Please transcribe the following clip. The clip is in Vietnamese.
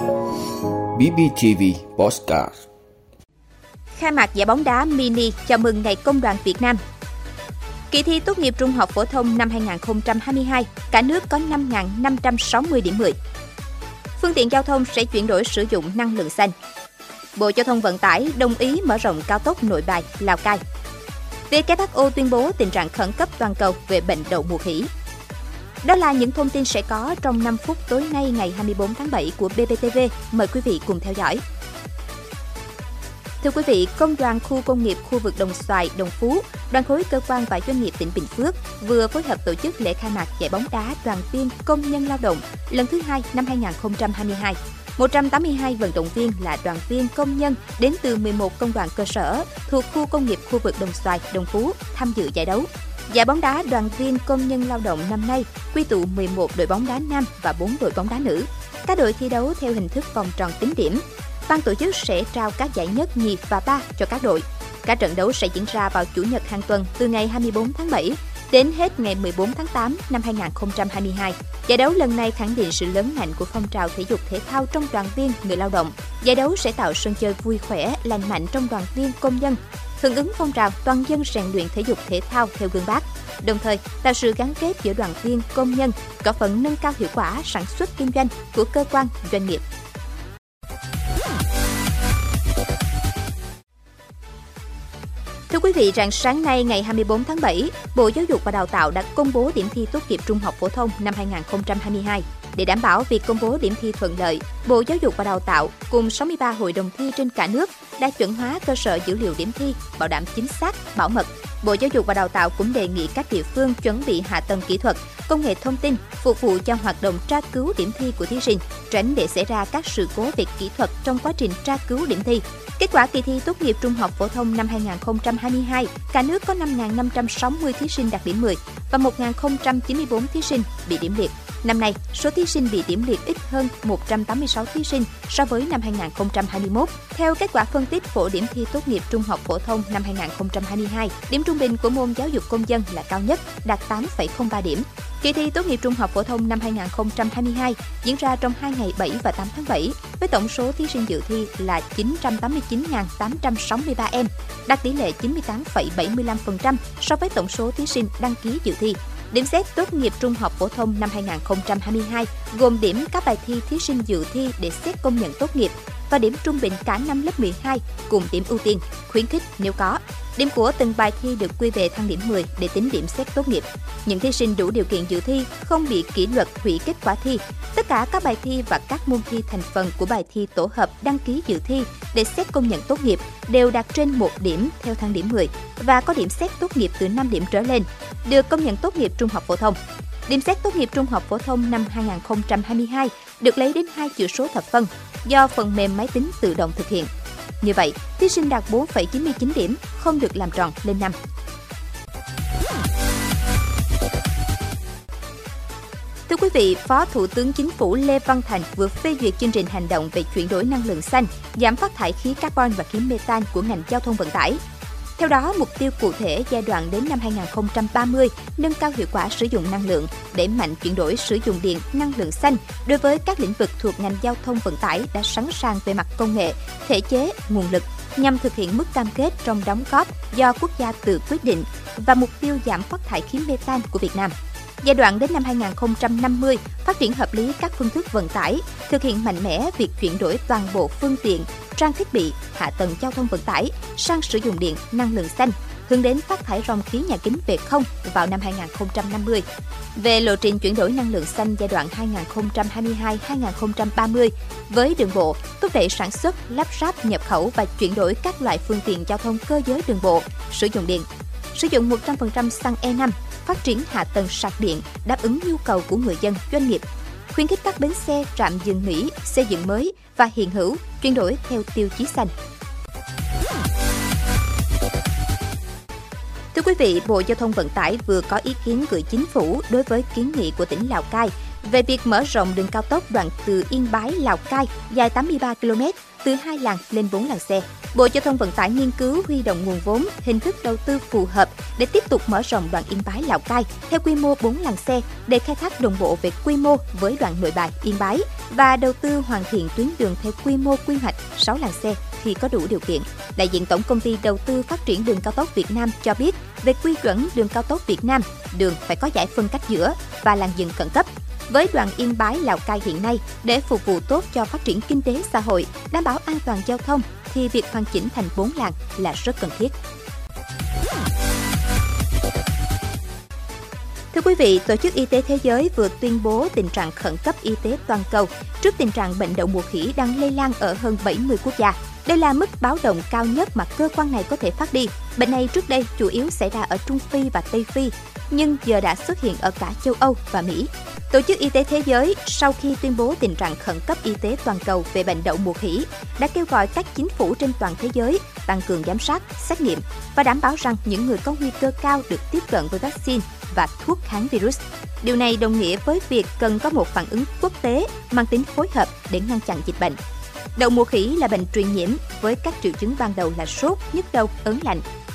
BBTV Postcard Khai mạc giải bóng đá mini chào mừng Ngày Công đoàn Việt Nam Kỳ thi tốt nghiệp trung học phổ thông năm 2022, cả nước có 5.560 điểm 10. Phương tiện giao thông sẽ chuyển đổi sử dụng năng lượng xanh. Bộ Giao thông Vận tải đồng ý mở rộng cao tốc nội bài Lào Cai. WHO tuyên bố tình trạng khẩn cấp toàn cầu về bệnh đậu mùa khỉ. Đó là những thông tin sẽ có trong 5 phút tối nay ngày 24 tháng 7 của BBTV. Mời quý vị cùng theo dõi. Thưa quý vị, Công đoàn Khu công nghiệp khu vực Đồng Xoài, Đồng Phú, đoàn khối cơ quan và doanh nghiệp tỉnh Bình Phước vừa phối hợp tổ chức lễ khai mạc giải bóng đá đoàn viên công nhân lao động lần thứ hai năm 2022. 182 vận động viên là đoàn viên công nhân đến từ 11 công đoàn cơ sở thuộc khu công nghiệp khu vực Đồng Xoài, Đồng Phú tham dự giải đấu. Giải bóng đá đoàn viên công nhân lao động năm nay quy tụ 11 đội bóng đá nam và 4 đội bóng đá nữ. Các đội thi đấu theo hình thức vòng tròn tính điểm. Ban tổ chức sẽ trao các giải nhất, nhì và ba cho các đội. Các trận đấu sẽ diễn ra vào Chủ nhật hàng tuần từ ngày 24 tháng 7 đến hết ngày 14 tháng 8 năm 2022. Giải đấu lần này khẳng định sự lớn mạnh của phong trào thể dục thể thao trong đoàn viên người lao động. Giải đấu sẽ tạo sân chơi vui khỏe, lành mạnh trong đoàn viên công nhân, hưởng ứng phong trào toàn dân rèn luyện thể dục thể thao theo gương bác, đồng thời tạo sự gắn kết giữa đoàn viên công nhân, góp phần nâng cao hiệu quả sản xuất kinh doanh của cơ quan doanh nghiệp. Quý vị, rạng sáng nay ngày 24 tháng 7, Bộ Giáo dục và Đào tạo đã công bố điểm thi tốt nghiệp trung học phổ thông năm 2022. Để đảm bảo việc công bố điểm thi thuận lợi, Bộ Giáo dục và Đào tạo cùng 63 hội đồng thi trên cả nước đã chuẩn hóa cơ sở dữ liệu điểm thi, bảo đảm chính xác, bảo mật. Bộ Giáo dục và Đào tạo cũng đề nghị các địa phương chuẩn bị hạ tầng kỹ thuật, công nghệ thông tin phục vụ cho hoạt động tra cứu điểm thi của thí sinh, tránh để xảy ra các sự cố về kỹ thuật trong quá trình tra cứu điểm thi. Kết quả kỳ thi tốt nghiệp trung học phổ thông năm 2022, cả nước có 5.560 thí sinh đạt điểm 10 và 1.094 thí sinh bị điểm liệt. Năm nay, số thí sinh bị điểm liệt ít hơn 186 thí sinh so với năm 2021. Theo kết quả phân tích phổ điểm thi tốt nghiệp trung học phổ thông năm 2022, điểm trung bình của môn giáo dục công dân là cao nhất, đạt 8,03 điểm. Kỳ thi tốt nghiệp trung học phổ thông năm 2022 diễn ra trong 2 ngày 7 và 8 tháng 7, với tổng số thí sinh dự thi là 989.863 em, đạt tỷ lệ 98,75% so với tổng số thí sinh đăng ký dự thi. Điểm xét tốt nghiệp trung học phổ thông năm 2022 gồm điểm các bài thi thí sinh dự thi để xét công nhận tốt nghiệp và điểm trung bình cả năm lớp 12 cùng điểm ưu tiên, khuyến khích nếu có. Điểm của từng bài thi được quy về thang điểm 10 để tính điểm xét tốt nghiệp. Những thí sinh đủ điều kiện dự thi không bị kỷ luật hủy kết quả thi. Tất cả các bài thi và các môn thi thành phần của bài thi tổ hợp đăng ký dự thi để xét công nhận tốt nghiệp đều đạt trên 1 điểm theo thang điểm 10 và có điểm xét tốt nghiệp từ 5 điểm trở lên, được công nhận tốt nghiệp trung học phổ thông. Điểm xét tốt nghiệp trung học phổ thông năm 2022 được lấy đến hai chữ số thập phân do phần mềm máy tính tự động thực hiện. Như vậy, thí sinh đạt 4,99 điểm không được làm tròn lên 5. Thưa quý vị, Phó Thủ tướng Chính phủ Lê Văn Thành vừa phê duyệt chương trình hành động về chuyển đổi năng lượng xanh, giảm phát thải khí carbon và khí metan của ngành giao thông vận tải. Theo đó, mục tiêu cụ thể giai đoạn đến năm 2030 nâng cao hiệu quả sử dụng năng lượng, đẩy mạnh chuyển đổi sử dụng điện năng lượng xanh đối với các lĩnh vực thuộc ngành giao thông vận tải đã sẵn sàng về mặt công nghệ, thể chế, nguồn lực nhằm thực hiện mức cam kết trong đóng góp do quốc gia tự quyết định và mục tiêu giảm phát thải khí mê tan của Việt Nam. Giai đoạn đến năm 2050, phát triển hợp lý các phương thức vận tải, thực hiện mạnh mẽ việc chuyển đổi toàn bộ phương tiện, trang thiết bị, hạ tầng giao thông vận tải sang sử dụng điện, năng lượng xanh, hướng đến phát thải ròng khí nhà kính về không vào năm 2050. Về lộ trình chuyển đổi năng lượng xanh giai đoạn 2022-2030 với đường bộ, thúc đẩy sản xuất, lắp ráp, nhập khẩu và chuyển đổi các loại phương tiện giao thông cơ giới đường bộ sử dụng điện. Sử dụng 100% xăng E5, phát triển hạ tầng sạc điện đáp ứng nhu cầu của người dân, doanh nghiệp khuyến khích các bến xe, trạm dừng nghỉ, xây dựng mới và hiện hữu chuyển đổi theo tiêu chí xanh. Thưa quý vị, Bộ Giao thông Vận tải vừa có ý kiến gửi chính phủ đối với kiến nghị của tỉnh Lào Cai về việc mở rộng đường cao tốc đoạn từ Yên Bái Lào Cai dài 83 km từ 2 làn lên 4 làn xe. Bộ Giao thông Vận tải nghiên cứu huy động nguồn vốn, hình thức đầu tư phù hợp để tiếp tục mở rộng đoạn Yên Bái Lào Cai theo quy mô 4 làn xe để khai thác đồng bộ về quy mô với đoạn Nội Bài Yên Bái và đầu tư hoàn thiện tuyến đường theo quy mô quy hoạch 6 làn xe khi có đủ điều kiện. Đại diện Tổng công ty Đầu tư Phát triển đường cao tốc Việt Nam cho biết, về quy chuẩn đường cao tốc Việt Nam, đường phải có giải phân cách giữa và làn dừng khẩn cấp với đoàn Yên Bái Lào Cai hiện nay để phục vụ tốt cho phát triển kinh tế xã hội, đảm bảo an toàn giao thông thì việc hoàn chỉnh thành 4 làng là rất cần thiết. Thưa quý vị, Tổ chức Y tế Thế giới vừa tuyên bố tình trạng khẩn cấp y tế toàn cầu trước tình trạng bệnh đậu mùa khỉ đang lây lan ở hơn 70 quốc gia. Đây là mức báo động cao nhất mà cơ quan này có thể phát đi. Bệnh này trước đây chủ yếu xảy ra ở Trung Phi và Tây Phi, nhưng giờ đã xuất hiện ở cả châu Âu và Mỹ. Tổ chức Y tế Thế giới sau khi tuyên bố tình trạng khẩn cấp y tế toàn cầu về bệnh đậu mùa khỉ đã kêu gọi các chính phủ trên toàn thế giới tăng cường giám sát, xét nghiệm và đảm bảo rằng những người có nguy cơ cao được tiếp cận với vaccine và thuốc kháng virus. Điều này đồng nghĩa với việc cần có một phản ứng quốc tế mang tính phối hợp để ngăn chặn dịch bệnh. Đậu mùa khỉ là bệnh truyền nhiễm với các triệu chứng ban đầu là sốt, nhức đầu, ớn lạnh,